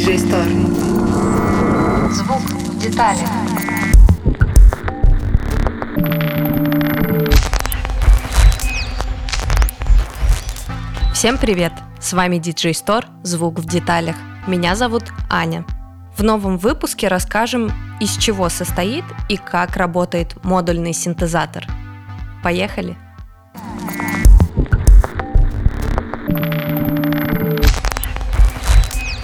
DJ Store. Звук в деталях. Всем привет! С вами DJ Store «Звук в деталях». Меня зовут Аня. В новом выпуске расскажем, из чего состоит и как работает модульный синтезатор. Поехали!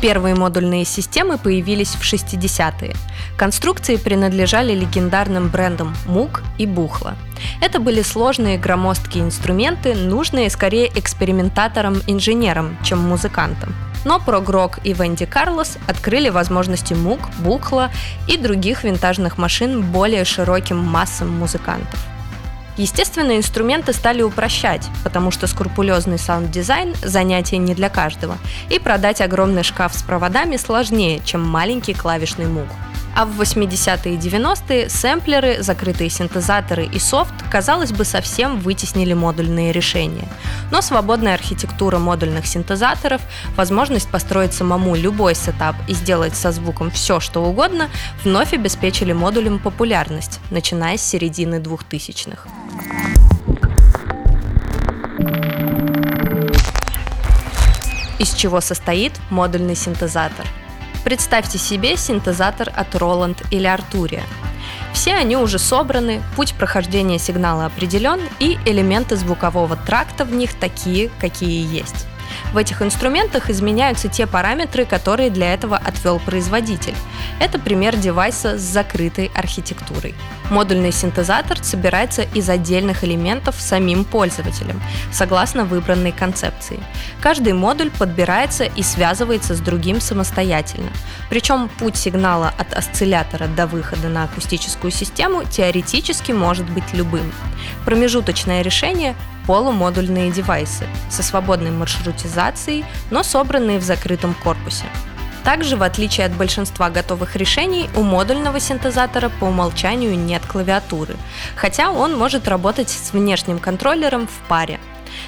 Первые модульные системы появились в 60-е. Конструкции принадлежали легендарным брендам Moog и Buchla. Это были сложные громоздкие инструменты, нужные скорее экспериментаторам-инженерам, чем музыкантам. Но прог-рок и Венди Карлос открыли возможности Moog, Buchla и других винтажных машин более широким массам музыкантов. Естественно, инструменты стали упрощать, потому что скрупулезный саунд-дизайн – занятие не для каждого, и продать огромный шкаф с проводами сложнее, чем маленький клавишный Moog. А в 80-е и 90-е сэмплеры, закрытые синтезаторы и софт, казалось бы, совсем вытеснили модульные решения. Но свободная архитектура модульных синтезаторов, возможность построить самому любой сетап и сделать со звуком все, что угодно, вновь обеспечили модулям популярность, начиная с середины 2000-х. Из чего состоит модульный синтезатор – Представьте себе синтезатор от Roland или Arturia. Все они уже собраны, путь прохождения сигнала определен, и элементы звукового тракта в них такие, какие есть. В этих инструментах изменяются те параметры, которые для этого отвел производитель. Это пример девайса с закрытой архитектурой. Модульный синтезатор собирается из отдельных элементов самим пользователем, согласно выбранной концепции. Каждый модуль подбирается и связывается с другим самостоятельно. Причем путь сигнала от осциллятора до выхода на акустическую систему теоретически может быть любым. Промежуточное решение полумодульные девайсы со свободной маршрутизацией, но собранные в закрытом корпусе. Также, в отличие от большинства готовых решений, у модульного синтезатора по умолчанию нет клавиатуры, хотя он может работать с внешним контроллером в паре.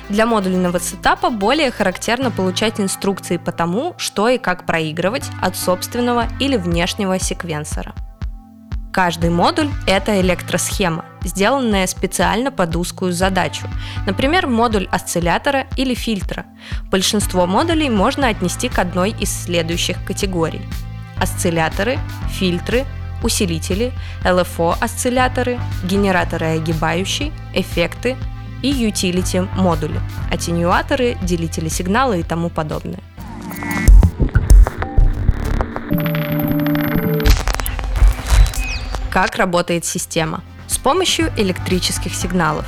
Для модульного сетапа более характерно получать инструкции по тому, что и как проигрывать от собственного или внешнего секвенсора. Каждый модуль – это электросхема, сделанная специально под узкую задачу. Например, модуль осциллятора или фильтра. Большинство модулей можно отнести к одной из следующих категорий. Осцилляторы, фильтры, усилители, LFO-осцилляторы, генераторы огибающие, эффекты и utility модули, аттенюаторы, делители сигнала и тому подобное. Как работает система? С помощью электрических сигналов.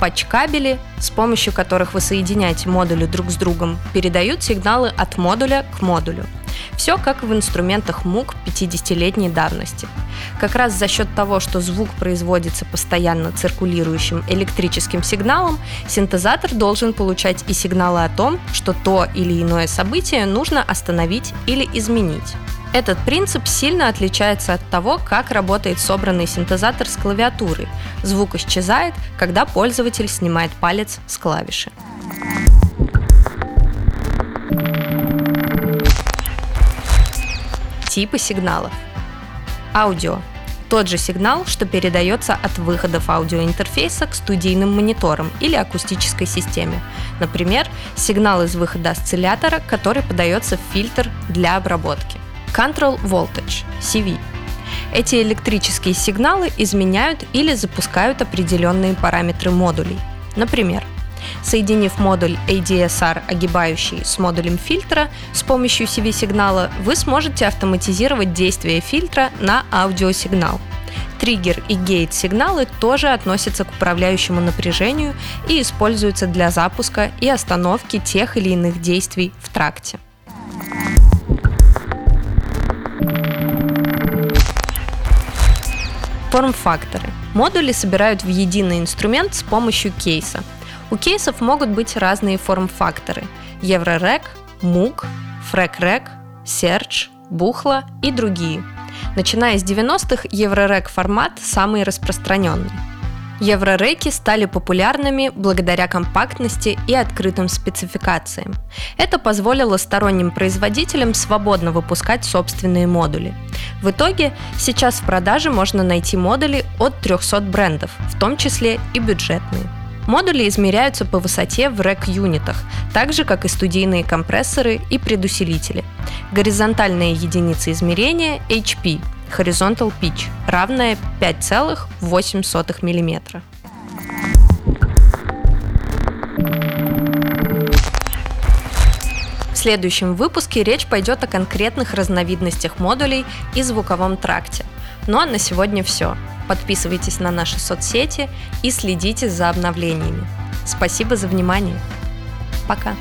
Патч-кабели, с помощью которых вы соединяете модули друг с другом, передают сигналы от модуля к модулю. Все как в инструментах МУК 50-летней давности. Как раз за счет того, что звук производится постоянно циркулирующим электрическим сигналом, синтезатор должен получать и сигналы о том, что то или иное событие нужно остановить или изменить. Этот принцип сильно отличается от того, как работает собранный синтезатор с клавиатурой. Звук исчезает, когда пользователь снимает палец с клавиши. Типы сигналов. Аудио. Тот же сигнал, что передается от выходов аудиоинтерфейса к студийным мониторам или акустической системе. Например, сигнал из выхода осциллятора, который подается в фильтр для обработки. Control Voltage, CV. Эти электрические сигналы изменяют или запускают определенные параметры модулей. Например, Соединив модуль ADSR огибающий с модулем фильтра с помощью CV-сигнала, вы сможете автоматизировать действие фильтра на аудиосигнал. Триггер и гейт-сигналы тоже относятся к управляющему напряжению и используются для запуска и остановки тех или иных действий в тракте. Форм-факторы. Модули собирают в единый инструмент с помощью кейса. У кейсов могут быть разные форм-факторы. Еврорек, MOOC, FragRec, Search, Бухла и другие. Начиная с 90-х, Еврорек формат самый распространенный. Еврореки стали популярными благодаря компактности и открытым спецификациям. Это позволило сторонним производителям свободно выпускать собственные модули. В итоге сейчас в продаже можно найти модули от 300 брендов, в том числе и бюджетные. Модули измеряются по высоте в рек-юнитах, так же, как и студийные компрессоры и предусилители. Горизонтальная единица измерения – HP, Horizontal Pitch, равная 5,8 мм. В следующем выпуске речь пойдет о конкретных разновидностях модулей и звуковом тракте. Ну а на сегодня все. Подписывайтесь на наши соцсети и следите за обновлениями. Спасибо за внимание. Пока.